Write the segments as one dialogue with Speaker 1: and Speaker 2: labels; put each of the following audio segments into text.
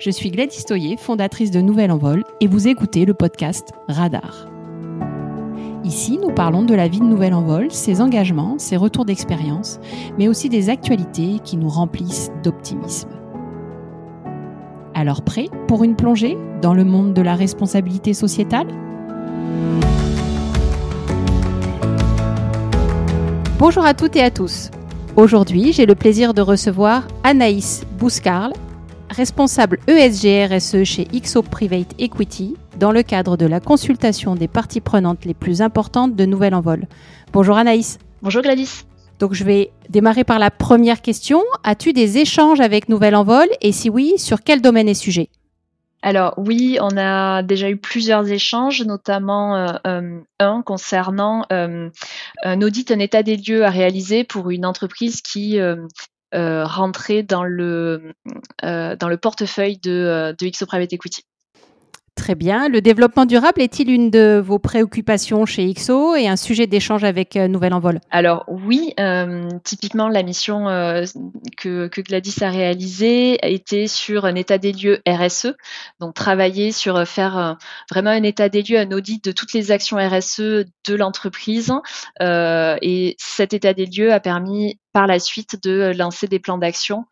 Speaker 1: Je suis Gladys Toyer, fondatrice de Nouvelle Envol, et vous écoutez le podcast Radar. Ici, nous parlons de la vie de Nouvelle Envol, ses engagements, ses retours d'expérience, mais aussi des actualités qui nous remplissent d'optimisme. Alors prêt pour une plongée dans le monde de la responsabilité sociétale? Bonjour à toutes et à tous. Aujourd'hui, j'ai le plaisir de recevoir Anaïs Bouscarl, responsable ESG-RSE chez XO Private Equity, dans le cadre de la consultation des parties prenantes les plus importantes de Nouvelle Envol. Bonjour Anaïs.
Speaker 2: Bonjour Gladys.
Speaker 1: Donc je vais démarrer par la première question. As-tu des échanges avec Nouvelle Envol et si oui, sur quel domaine et sujet?
Speaker 2: Alors oui, on a déjà eu plusieurs échanges, notamment euh, euh, un concernant euh, un audit, un état des lieux à réaliser pour une entreprise qui rentrait dans le dans le portefeuille de, de XO Private Equity.
Speaker 1: Très bien. Le développement durable est-il une de vos préoccupations chez XO et un sujet d'échange avec euh, Nouvelle Envol?
Speaker 2: Alors oui, euh, typiquement la mission euh, que, Gladys a réalisée était sur un état des lieux RSE, donc travailler sur faire vraiment un état des lieux, un audit de toutes les actions RSE de l'entreprise. et cet état des lieux a permis par la suite de lancer des plans d'action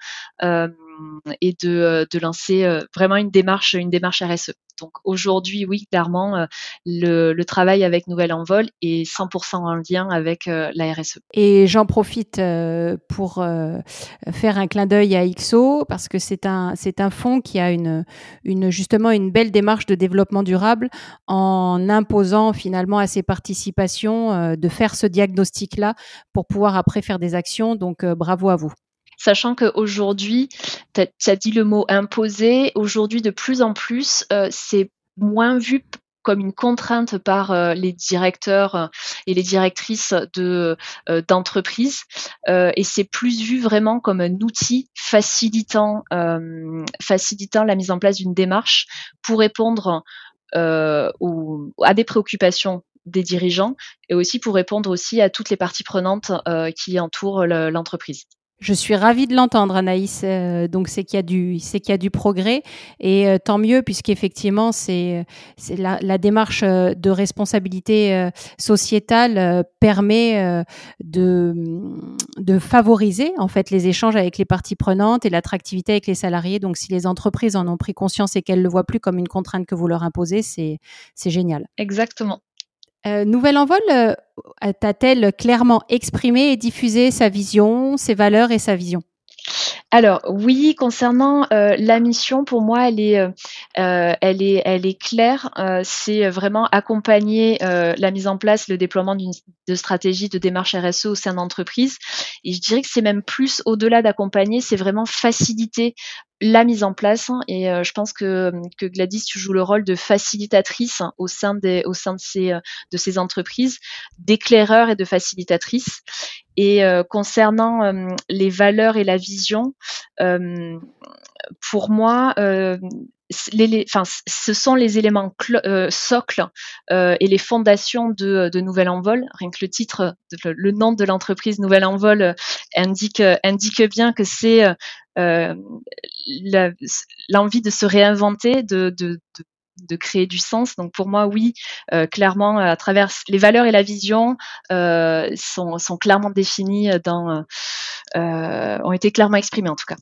Speaker 2: et de, de lancer vraiment une démarche, une démarche RSE. Donc aujourd'hui, oui, clairement, euh, le, travail avec Nouvelle Envol est 100% en lien avec euh, la RSE.
Speaker 1: Et j'en profite euh, pour faire un clin d'œil à XO parce que c'est un fonds qui a une justement une belle démarche de développement durable en imposant finalement à ses participations de faire ce diagnostic là pour pouvoir après faire des actions. Donc bravo à vous
Speaker 2: sachant qu'aujourd'hui, tu as, dit le mot imposé, aujourd'hui de plus en plus, euh, c'est moins vu comme une contrainte par euh, les directeurs euh, et les directrices de d'entreprises et c'est plus vu vraiment comme un outil facilitant facilitant la mise en place d'une démarche pour répondre à des préoccupations des dirigeants et aussi pour répondre aussi à toutes les parties prenantes qui entourent l'entreprise.
Speaker 1: Je suis ravie de l'entendre, Anaïs. Euh, donc c'est qu'il y a du, progrès et euh, tant mieux puisqu'effectivement c'est, c'est la, démarche euh, de responsabilité sociétale permet de, de favoriser en fait les échanges avec les parties prenantes et l'attractivité avec les salariés. Donc si les entreprises en ont pris conscience et qu'elles le voient plus comme une contrainte que vous leur imposez, c'est, c'est génial.
Speaker 2: Exactement.
Speaker 1: Euh, Nouvelle Envol euh, t'a-t-elle clairement exprimé et diffusé sa vision, ses valeurs et sa vision?
Speaker 2: Alors oui, concernant euh, la mission, pour moi, elle est, elle est claire. c'est vraiment accompagner la mise en place, le déploiement d'une de stratégie de démarche RSE au sein d'entreprise. Et je dirais que c'est même plus au-delà d'accompagner, c'est vraiment faciliter la mise en place et euh, je pense que, Gladys tu joues le rôle de facilitatrice au sein au sein de ces euh, de ces entreprises d'éclaireur et de facilitatrice et euh, concernant les valeurs et la vision pour moi ce sont les éléments socles et les fondations de, Nouvelle Envol. Rien que le titre, le, nom de l'entreprise Nouvelle Envol indique, indique bien que c'est euh, l'envie de se réinventer, de, créer du sens. Donc pour moi, oui, euh, clairement, à travers les valeurs et la vision euh, sont, clairement définies dans, ont été clairement exprimées en tout cas.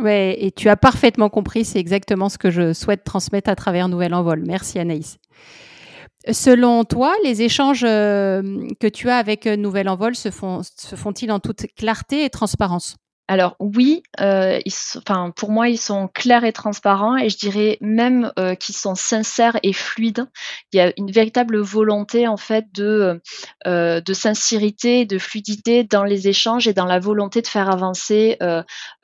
Speaker 1: Ouais, et tu as parfaitement compris, c'est exactement ce que je souhaite transmettre à travers Nouvelle Envol. Merci Anaïs. Selon toi, les échanges que tu as avec Nouvelle Envol se font-ils en toute clarté et transparence?
Speaker 2: Alors oui, euh, enfin pour moi ils sont clairs et transparents et je dirais même euh, qu'ils sont sincères et fluides. Il y a une véritable volonté en fait de euh, de sincérité, de fluidité dans les échanges et dans la volonté de faire avancer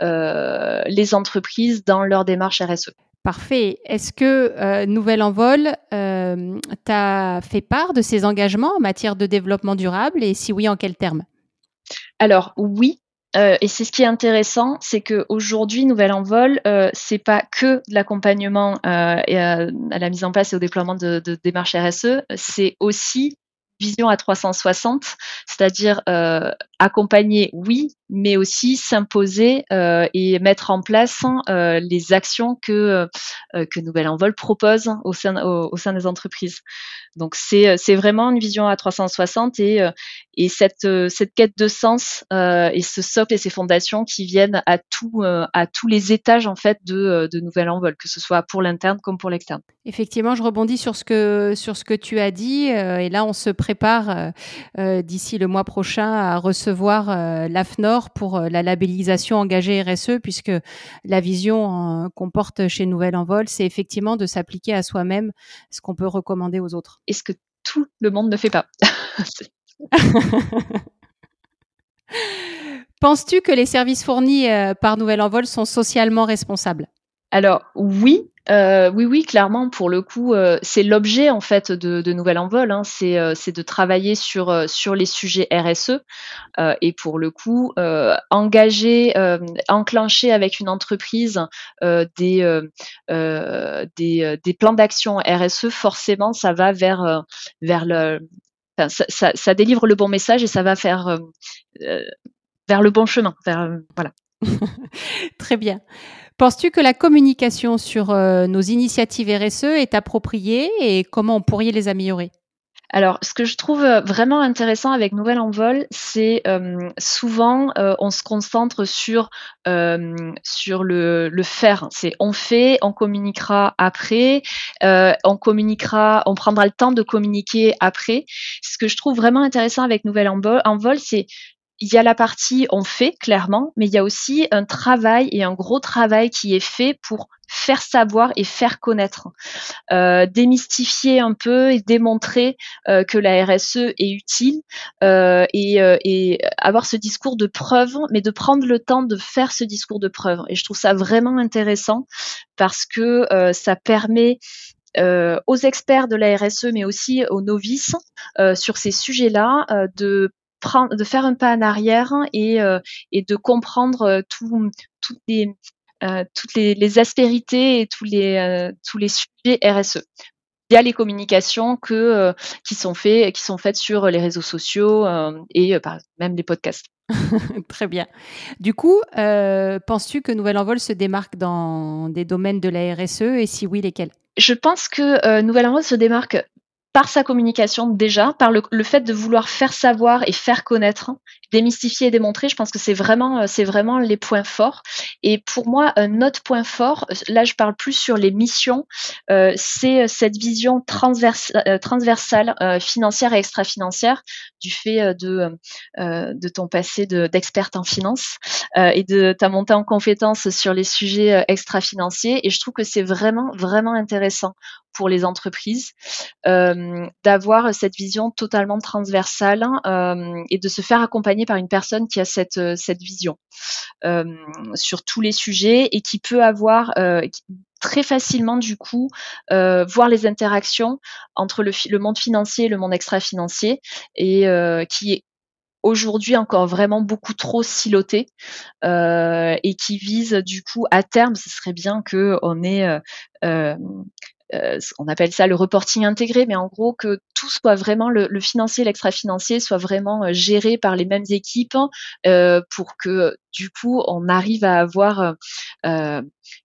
Speaker 2: les entreprises dans leur démarche RSE.
Speaker 1: Parfait. Est-ce que Nouvelle Envol t'a fait part de ses engagements en matière de développement durable et si oui, en quels termes?
Speaker 2: Alors oui, euh, et c'est ce qui est intéressant, c'est qu'aujourd'hui, Nouvelle Envol, euh, c'est pas que de l'accompagnement euh, à, la mise en place et au déploiement de, de démarches RSE, c'est aussi vision à 360, c'est-à-dire euh, accompagner, oui, mais aussi s'imposer et mettre en place les actions que que Nouvelle Envol propose au sein au, sein des entreprises. Donc c'est c'est vraiment une vision à 360 et et cette cette quête de sens et ce socle et ces fondations qui viennent à à tous les étages en fait de de Nouvelle Envol, que ce soit pour l'interne comme pour l'externe.
Speaker 1: Effectivement, je rebondis sur ce que sur ce que tu as dit et là on se prépare d'ici le mois prochain à recevoir l'AFNOR pour la labellisation engagée RSE puisque la vision qu'on porte chez Nouvelle Envol, c'est effectivement de s'appliquer à soi-même ce qu'on peut recommander aux autres.
Speaker 2: Et ce que tout le monde ne fait pas.
Speaker 1: Penses-tu que les services fournis par Nouvelle Envol sont socialement responsables?
Speaker 2: Alors oui, euh, oui, oui, clairement, pour le coup, euh, c'est l'objet en fait de, de Nouvelle Envol, hein, euh, c'est de travailler sur les sujets RSE et pour le coup, engager, enclencher avec une entreprise des, plans d'action RSE, forcément, ça va vers le, ça, délivre le bon message et ça va faire vers le bon chemin, voilà.
Speaker 1: Très bien. Penses-tu que la communication sur euh, nos initiatives RSE est appropriée et comment on pourrait les améliorer?
Speaker 2: Alors, ce que je trouve euh, vraiment intéressant avec Nouvelle Envol, c'est euh, souvent on se concentre sur le faire. C'est on fait, on communiquera après, on communiquera, on prendra le temps de communiquer après. Ce que je trouve vraiment intéressant avec Nouvelle Envol, c'est il y a la partie on fait clairement, mais il y a aussi un travail et un gros travail qui est fait pour faire savoir et faire connaître, euh, démystifier un peu et démontrer euh, que la RSE est utile euh, et, euh, et, avoir ce discours de preuve, mais de prendre le temps de faire ce discours de preuve. Et je trouve ça vraiment intéressant parce que euh, ça permet euh, aux experts de la RSE, mais aussi aux novices euh, sur ces sujets-là, euh, de de faire un pas en arrière et, euh, et de comprendre euh, tout, toutes les euh, toutes les, les, aspérités et tous les tous les sujets RSE via les communications que qui sont faits qui sont faites sur les réseaux sociaux et par, même les podcasts.
Speaker 1: Très bien. Du coup, euh, penses-tu que Nouvelle Envol se démarque dans des domaines de la RSE et si oui, lesquels?
Speaker 2: Je pense que euh, Nouvelle Envol se démarque par sa communication déjà, par le, fait de vouloir faire savoir et faire connaître, démystifier et démontrer, je pense que c'est vraiment, euh, c'est vraiment les points forts. Et pour moi, un autre point fort, euh, là je parle plus sur les missions, euh, c'est euh, cette vision euh, transversale, euh, financière et extra-financière, du fait de, ton passé d'experte en finance et de ta montée en compétences sur les sujets extra-financiers. Et je trouve que c'est vraiment, vraiment intéressant pour les entreprises, euh, d'avoir cette vision totalement transversale euh, et de se faire accompagner par une personne qui a cette, euh, cette vision sur tous les sujets et qui peut avoir très facilement du coup voir les interactions entre le, le, monde financier et le monde extra-financier et qui est aujourd'hui encore vraiment beaucoup trop siloté euh, et qui vise du coup à terme, ce serait bien que on ait euh, euh, on appelle ça le reporting intégré, mais en gros que tout soit vraiment le, le financier, l'extra-financier soit vraiment euh, géré par les mêmes équipes euh, pour que du coup on arrive à avoir euh,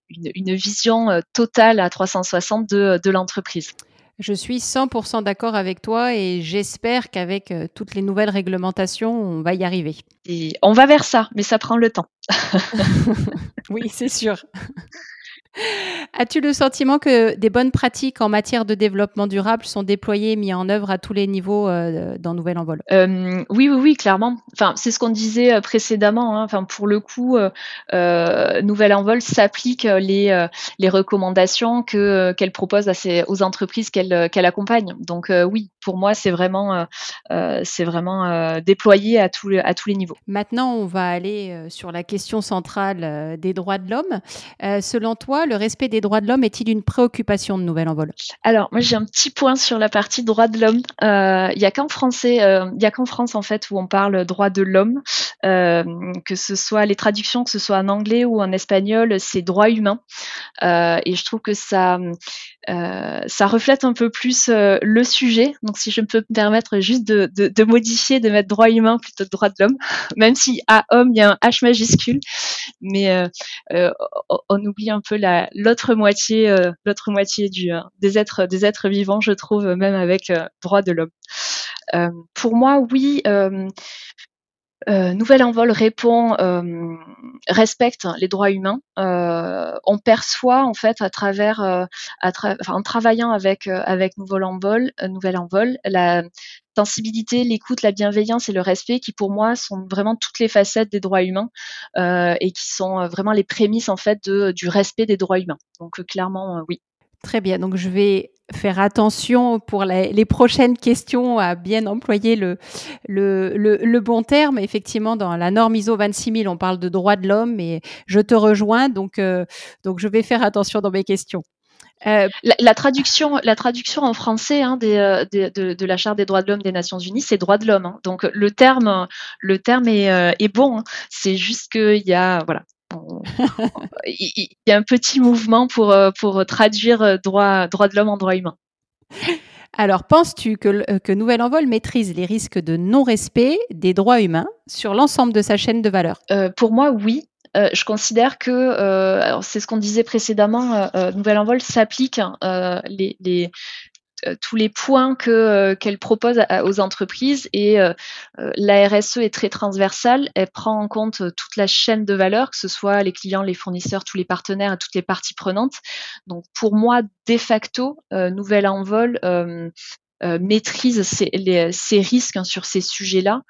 Speaker 2: une, une, vision totale à 360 de, de l'entreprise.
Speaker 1: Je suis 100% d'accord avec toi et j'espère qu'avec toutes les nouvelles réglementations, on va y arriver.
Speaker 2: Et on va vers ça, mais ça prend le temps.
Speaker 1: oui, c'est sûr. As-tu le sentiment que des bonnes pratiques en matière de développement durable sont déployées et mises en œuvre à tous les niveaux euh, dans Nouvelle Envol?
Speaker 2: Euh, Oui, oui, oui, clairement. Enfin, c'est ce qu'on disait euh, précédemment. Hein. Enfin, pour le coup, euh, Nouvelle Envol s'applique les, les recommandations que qu'elle propose à ses, aux entreprises qu'elle qu'elle accompagne. Donc oui, pour moi, c'est vraiment c'est vraiment déployé à tous à tous les niveaux.
Speaker 1: Maintenant, on va aller sur la question centrale des droits de l'homme. selon toi, le respect des droits de l'homme est-il une préoccupation de Nouvelle Envol?
Speaker 2: Alors, moi, j'ai un petit point sur la partie droits de l'homme. Euh, il n'y a qu'en euh, France, en fait, où on parle droits de l'homme, euh, que ce soit les traductions, que ce soit en anglais ou en espagnol, c'est droits humains. et je trouve que ça, ça reflète un peu plus le sujet. Donc, si je peux me permettre juste de, de, de modifier, de mettre droits humains plutôt que droits de l'homme, même si à homme, il y a un H majuscule. Mais on oublie un peu l'autre moitié, euh, l'autre moitié du, euh, des êtres, des êtres vivants, je trouve, même avec euh, droit de l'homme. pour moi, oui. Nouvel Envol répond, respecte les droits humains. on perçoit en fait à travers, en travaillant avec avec Nouvel Envol, Nouvel Envol, la sensibilité, l'écoute, la bienveillance et le respect qui pour moi sont vraiment toutes les facettes des droits humains euh, et qui sont euh, vraiment les prémices en fait de, du respect des droits humains. Donc euh, clairement oui.
Speaker 1: Très bien, donc je vais faire attention pour les, prochaines questions à bien employer le, bon terme. Effectivement, dans la norme ISO 26000, on parle de droits de l'homme et je te rejoins, donc, donc je vais faire attention dans mes questions.
Speaker 2: Euh, la, traduction, la traduction en français hein, euh, de, la Charte des droits de l'homme des Nations Unies, c'est droits de l'homme. Hein. Donc le terme, le terme est, euh, bon. Hein. C'est juste qu'il y a, voilà, il y a un petit mouvement pour, pour traduire droit, droit de l'homme en droit humain.
Speaker 1: Alors, penses-tu que, que Nouvel Envol maîtrise les risques de non-respect des droits humains sur l'ensemble de sa chaîne de valeur?
Speaker 2: Pour moi, oui. Euh, je considère que, euh, c'est ce qu'on disait précédemment, euh, Nouvelle Envol s'applique les tous les points que qu'elle propose aux entreprises et la RSE est très transversale. Elle prend en compte toute la chaîne de valeur, que ce soit les clients, les fournisseurs, tous les partenaires et toutes les parties prenantes. Donc pour moi, de facto, Nouvelle Envol euh, maîtrise ces, risques hein, sur ces sujets-là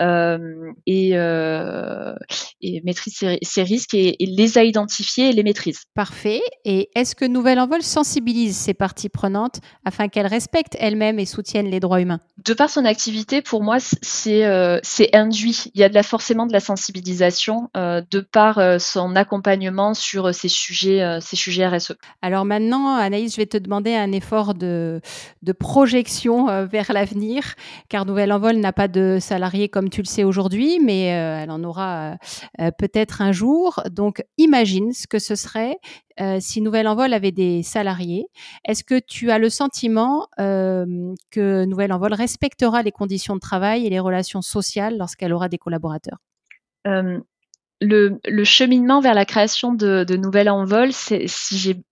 Speaker 2: euh, et, euh, et, maîtrise ces, risques et, les a identifiés et les maîtrise.
Speaker 1: Parfait. Et est-ce que Nouvelle Envol sensibilise ces parties prenantes afin qu'elles respectent elles-mêmes et soutiennent les droits humains?
Speaker 2: De par son activité, pour moi, c'est c'est induit. Il y a de la, forcément de la sensibilisation de par son accompagnement sur ces sujets, ces sujets RSE.
Speaker 1: Alors maintenant, Anaïs, je vais te demander un effort de, de projection euh, vers l'avenir, car Nouvelle Envol n'a pas de salariés comme tu le sais aujourd'hui, mais euh, elle en aura euh, peut-être un jour. Donc imagine ce que ce serait si Nouvelle Envol avait des salariés. Est-ce que tu as le sentiment que Nouvelle Envol respectera les conditions de travail et les relations sociales lorsqu'elle aura des collaborateurs?
Speaker 2: Le, cheminement vers la création de, de Nouvelle Envol, si j'ai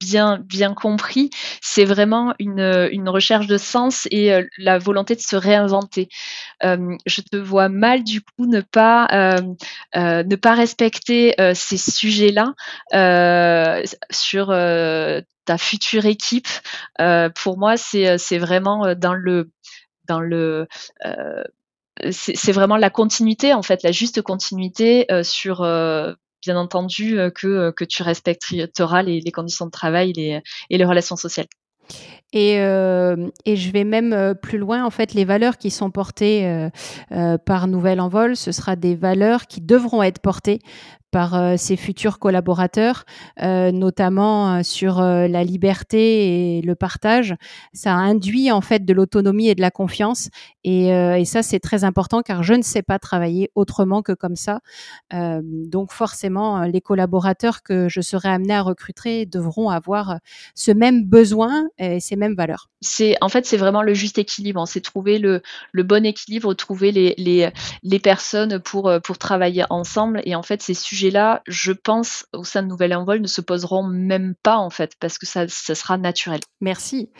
Speaker 2: bien bien compris, c'est vraiment une, une, recherche de sens et euh, la volonté de se réinventer. Euh, je te vois mal du coup ne pas euh, ne pas respecter ces sujets-là sur ta future équipe. pour moi, c'est vraiment dans le dans le c'est vraiment la continuité en fait, la juste continuité sur bien entendu euh, que, euh, que tu respecteras les, les conditions de travail et les, relations sociales.
Speaker 1: Et, euh, et, je vais même plus loin, en fait, les valeurs qui sont portées par Nouvel Envol, ce sera des valeurs qui devront être portées par euh, ses futurs collaborateurs, euh, notamment euh, sur la liberté et le partage. Ça induit en fait de l'autonomie et de la confiance. Et, ça, c'est très important car je ne sais pas travailler autrement que comme ça. donc forcément, les collaborateurs que je serai amené à recruter devront avoir ce même besoin et ces mêmes valeurs.
Speaker 2: C'est en fait c'est vraiment le juste équilibre. C'est trouver le, bon équilibre, trouver les personnes pour pour travailler ensemble. Et en fait, ces sujets là je pense, au sein de Nouvelle Envol, ne se poseront même pas, en fait, parce que ça, sera naturel.
Speaker 1: Merci.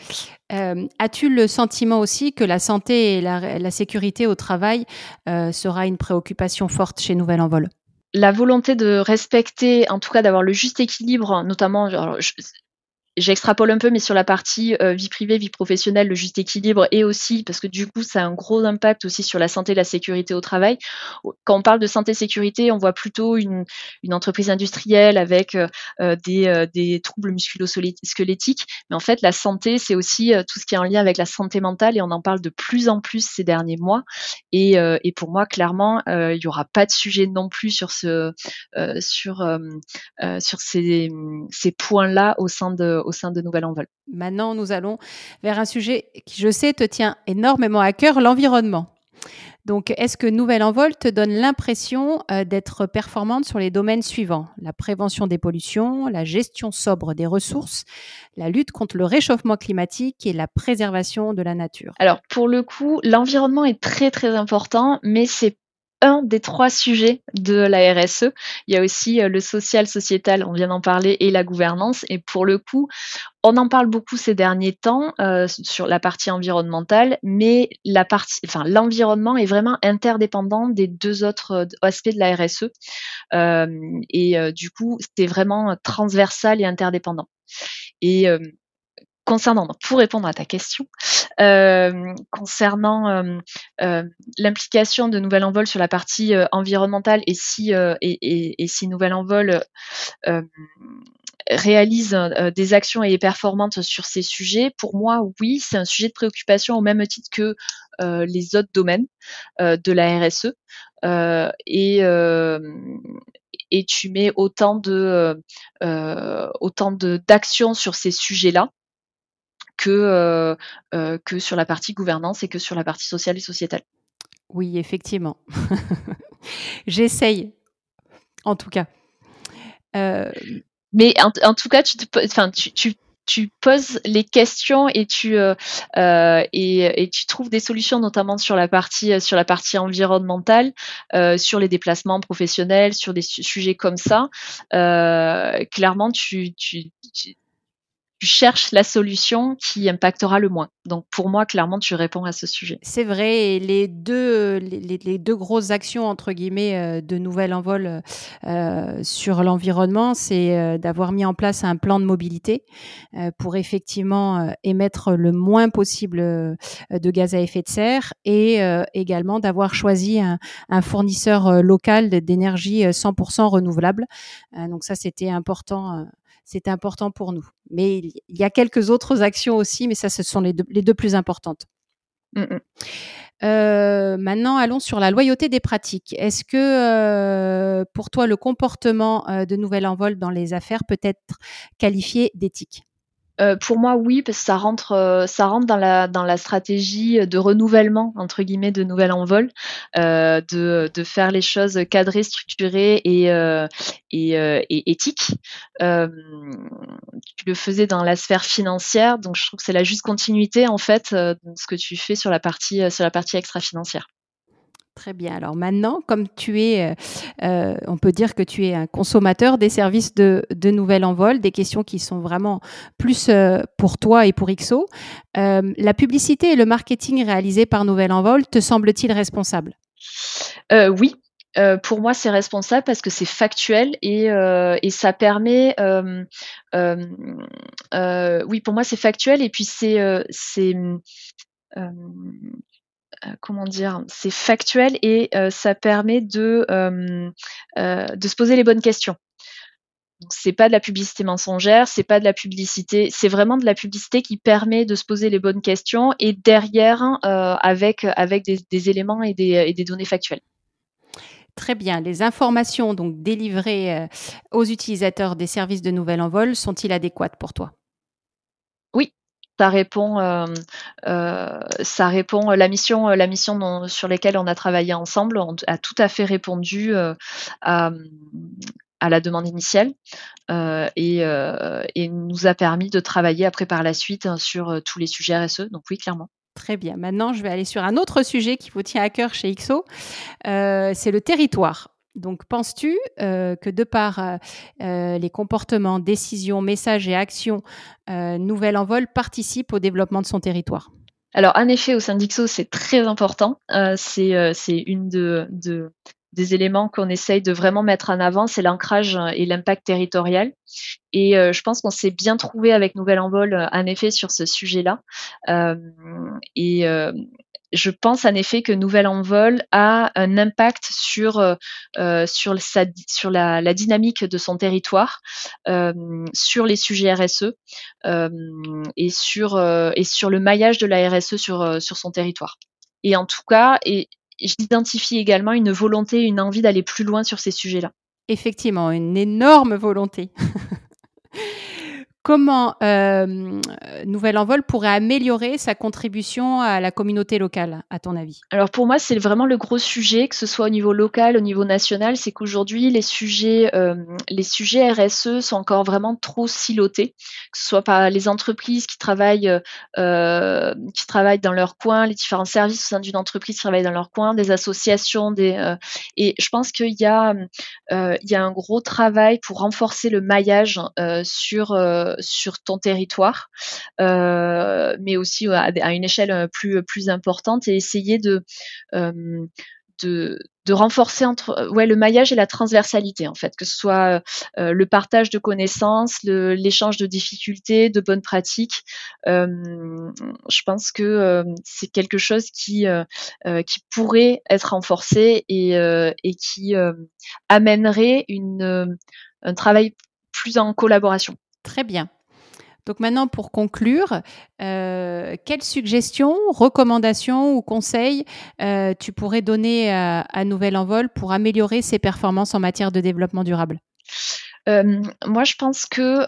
Speaker 1: Euh, as-tu le sentiment aussi que la santé et la, sécurité au travail euh, sera une préoccupation forte chez Nouvelle Envol
Speaker 2: la volonté de respecter, en tout cas d'avoir le juste équilibre, notamment, j'extrapole un peu, mais sur la partie euh, vie privée, vie professionnelle, le juste équilibre, et aussi parce que du coup, ça a un gros impact aussi sur la santé et la sécurité au travail. Quand on parle de santé-sécurité, on voit plutôt une, une entreprise industrielle avec euh, euh, des, des, troubles musculo-squelettiques, mais en fait, la santé, c'est aussi tout ce qui est en lien avec la santé mentale, et on en parle de plus en plus ces derniers mois. Et, et pour moi, clairement, il n'y aura pas de sujet non plus sur ce, sur, sur ces, ces points-là au sein de au sein de Nouvelle Envol.
Speaker 1: Maintenant, nous allons vers un sujet qui, je sais, te tient énormément à cœur, l'environnement. Donc, est-ce que Nouvelle Envol te donne l'impression euh, d'être performante sur les domaines suivants? La prévention des pollutions, la gestion sobre des ressources, la lutte contre le réchauffement climatique et la préservation de la nature.
Speaker 2: Alors, pour le coup, l'environnement est très très important, mais c'est un des trois sujets de la RSE. Il y a aussi euh, le social, sociétal, on vient d'en parler, et la gouvernance. Et pour le coup, on en parle beaucoup ces derniers temps euh, sur la partie environnementale, mais la partie, enfin, l'environnement est vraiment interdépendant des deux autres euh, aspects de la RSE. et du coup, c'est vraiment transversal et interdépendant. Et concernant, pour répondre à ta question, euh, concernant euh, euh, l'implication de Nouvelle Envol sur la partie environnementale et si, Nouvelle Envol réalise des actions et est performante sur ces sujets, pour moi, oui, c'est un sujet de préoccupation au même titre que les autres domaines de la RSE. et, et tu mets autant de autant d'actions sur ces sujets-là que, euh, euh, que sur la partie gouvernance et que sur la partie sociale et sociétale.
Speaker 1: Oui, effectivement. J'essaye, en tout cas.
Speaker 2: Euh, Mais en, tout cas, tu, enfin, tu, tu, tu, poses les questions et tu, et, et, tu trouves des solutions, notamment sur la partie, sur la partie environnementale, sur les déplacements professionnels, sur des sujets comme ça. clairement, tu, tu tu cherches la solution qui impactera le moins. Donc pour moi, clairement, tu réponds à ce sujet.
Speaker 1: C'est vrai, et les deux, les, deux grosses actions, entre guillemets, euh, de nouvel envol euh, sur l'environnement, c'est euh, d'avoir mis en place un plan de mobilité pour effectivement émettre le moins possible de gaz à effet de serre et également d'avoir choisi un fournisseur local d'énergie 100% renouvelable. donc ça, c'était important c'est important pour nous. Mais il y a quelques autres actions aussi, mais ça, ce sont les deux, plus importantes. Mmh, mmh. Euh, maintenant, allons sur la loyauté des pratiques. Est-ce que euh, pour toi, le comportement euh, de nouvel envol dans les affaires peut être qualifié d'éthique?
Speaker 2: Euh, pour moi, oui, parce que ça rentre, euh, ça rentre dans la dans la stratégie de renouvellement entre guillemets de nouvel envol, euh, de, de faire les choses cadrées, structurées et euh, et, euh, et éthiques. tu le faisais dans la sphère financière, donc je trouve que c'est la juste continuité en fait de ce que tu fais sur la partie sur la partie extra financière.
Speaker 1: Très bien. Alors maintenant, comme tu es, euh, euh, on peut dire que tu es un consommateur des services de, de Nouvelle Envol, des questions qui sont vraiment plus euh, pour toi et pour XO. la publicité et le marketing réalisés par Nouvelle Envol, te semble-t-il responsable
Speaker 2: Oui, pour moi, c'est responsable parce que c'est factuel et, et, ça permet. oui, pour moi, c'est factuel et puis c'est comment dire, c'est factuel et euh, ça permet de, euh, de se poser les bonnes questions. C'est pas de la publicité mensongère, c'est pas de la publicité, c'est vraiment de la publicité qui permet de se poser les bonnes questions et derrière avec avec des, éléments et des, et des, données factuelles.
Speaker 1: Très bien. Les informations donc délivrées aux utilisateurs des services de Nouvelle Envol sont-ils adéquates pour toi?
Speaker 2: Oui, ça répond, euh, euh, ça répond la mission, la mission sur lesquelles on a travaillé ensemble a tout à fait répondu euh, à, la demande initiale et, nous a permis de travailler après par la suite hein, sur tous les sujets RSE. Donc oui, clairement.
Speaker 1: Très bien. Maintenant, je vais aller sur un autre sujet qui vous tient à cœur chez XO. c'est le territoire. Donc, penses-tu euh, que de par euh, euh, les comportements, décisions, messages et actions, Nouvelle Envol participe au développement de son territoire?
Speaker 2: Alors, en effet, au sein d'IXO, c'est très important. c'est une de, des éléments qu'on essaye de vraiment mettre en avant, c'est l'ancrage et l'impact territorial. Et je pense qu'on s'est bien trouvé avec Nouvelle Envol, en effet, sur ce sujet-là. et je pense en effet que Nouvelle Envol a un impact sur, euh, euh, sur la, dynamique de son territoire, euh, sur les sujets RSE et, sur, et sur le maillage de la RSE sur, sur son territoire. Et en tout cas, et, j'identifie également une volonté, une envie d'aller plus loin sur ces sujets-là.
Speaker 1: Effectivement, une énorme volonté. comment euh, Nouvelle Envol pourrait améliorer sa contribution à la communauté locale, à ton avis?
Speaker 2: Alors pour moi, c'est vraiment le gros sujet, que ce soit au niveau local, au niveau national, c'est qu'aujourd'hui, les sujets, euh, les sujets RSE sont encore vraiment trop silotés, que ce soit par les entreprises qui travaillent, euh, qui travaillent dans leur coin, les différents services au sein d'une entreprise qui travaillent dans leur coin, des associations, des, et je pense qu'il y a, y a un gros travail pour renforcer le maillage sur sur ton territoire, euh, mais aussi à, une échelle plus plus importante et essayer de euh, renforcer entre le maillage et la transversalité en fait. Que ce soit euh, le partage de connaissances l'échange de difficultés de bonnes pratiques je pense que c'est quelque chose qui pourrait être renforcé et, qui amènerait un travail plus en collaboration
Speaker 1: Très bien. Donc maintenant, pour conclure, euh, quelles suggestions, recommandations ou conseils euh, tu pourrais donner à, à Nouvelle Envol pour améliorer ses performances en matière de développement durable?
Speaker 2: Euh, Moi, je pense que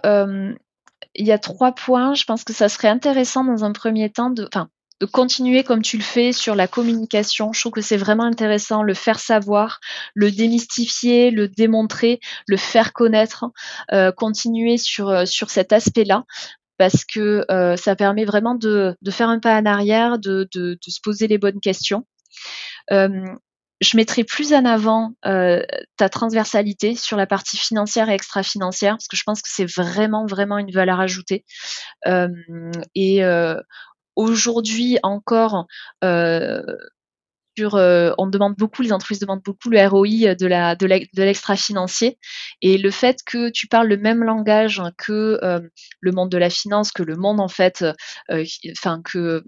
Speaker 2: il y a trois points. Je pense que ça serait intéressant dans un premier temps de, de continuer comme tu le fais sur la communication. Je trouve que c'est vraiment intéressant, le faire savoir, le démystifier, le démontrer, le faire connaître, euh, continuer sur, euh, sur cet aspect-là parce que euh, ça permet vraiment de, faire un pas en arrière, de, se poser les bonnes questions. Je mettrai plus en avant ta transversalité sur la partie financière et extra-financière parce que je pense que c'est vraiment vraiment une valeur ajoutée Aujourd'hui encore, euh, euh, on demande beaucoup, les entreprises demandent beaucoup le ROI de la de l'extra financier et le fait que tu parles le même langage que euh, le monde de la finance, que le monde en fait, enfin que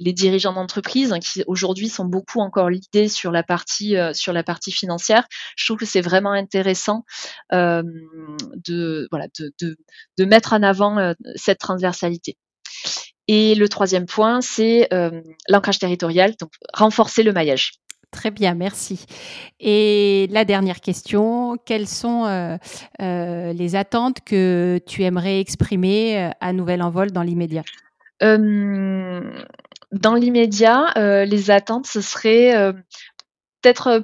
Speaker 2: les dirigeants d'entreprise qui aujourd'hui sont beaucoup encore l'idée sur la partie sur la partie financière, je trouve que c'est vraiment intéressant de voilà de mettre en avant cette transversalité. Et le troisième point, c'est euh, l'ancrage territorial, donc renforcer le maillage.
Speaker 1: Très bien, merci. Et la dernière question, quelles sont euh, euh, les attentes que tu aimerais exprimer à Nouvel Envol dans l'immédiat?
Speaker 2: Dans l'immédiat, les attentes, ce serait peut-être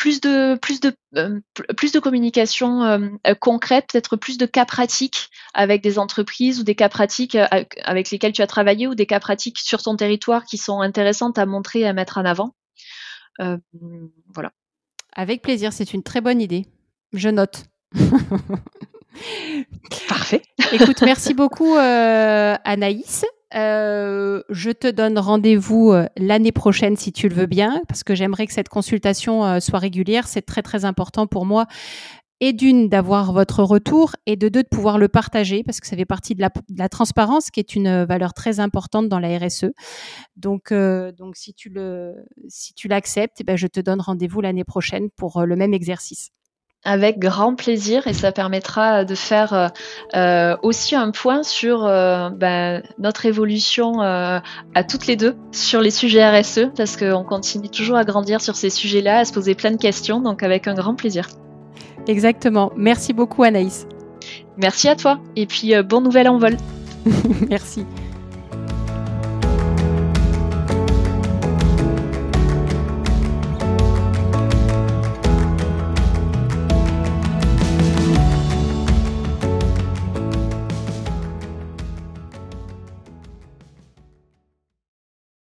Speaker 2: plus de plus de euh, plus de communication euh, euh, concrète, peut-être plus de cas pratiques avec des entreprises ou des cas pratiques avec lesquels tu as travaillé ou des cas pratiques sur ton territoire qui sont intéressantes à montrer et à mettre en avant. voilà.
Speaker 1: Avec plaisir, c'est une très bonne idée. Je note.
Speaker 2: Parfait.
Speaker 1: Écoute, merci beaucoup Anaïs. Euh, je te donne rendez-vous euh, l'année prochaine si tu le veux bien, parce que j'aimerais que cette consultation euh, soit régulière. C'est très très important pour moi. Et d'une, d'avoir votre retour, et de deux, de pouvoir le partager, parce que ça fait partie de la, transparence, qui est une valeur très importante dans la RSE. Donc, donc si tu le, si tu l'acceptes, eh ben, je te donne rendez-vous l'année prochaine pour le même exercice.
Speaker 2: Avec grand plaisir et ça permettra de faire euh, euh, aussi un point sur euh, ben, notre évolution à toutes les deux sur les sujets RSE parce qu'on continue toujours à grandir sur ces sujets-là, à se poser plein de questions, donc avec un grand plaisir.
Speaker 1: Exactement. Merci beaucoup Anaïs.
Speaker 2: Merci à toi et puis bon nouvel envol.
Speaker 1: Merci.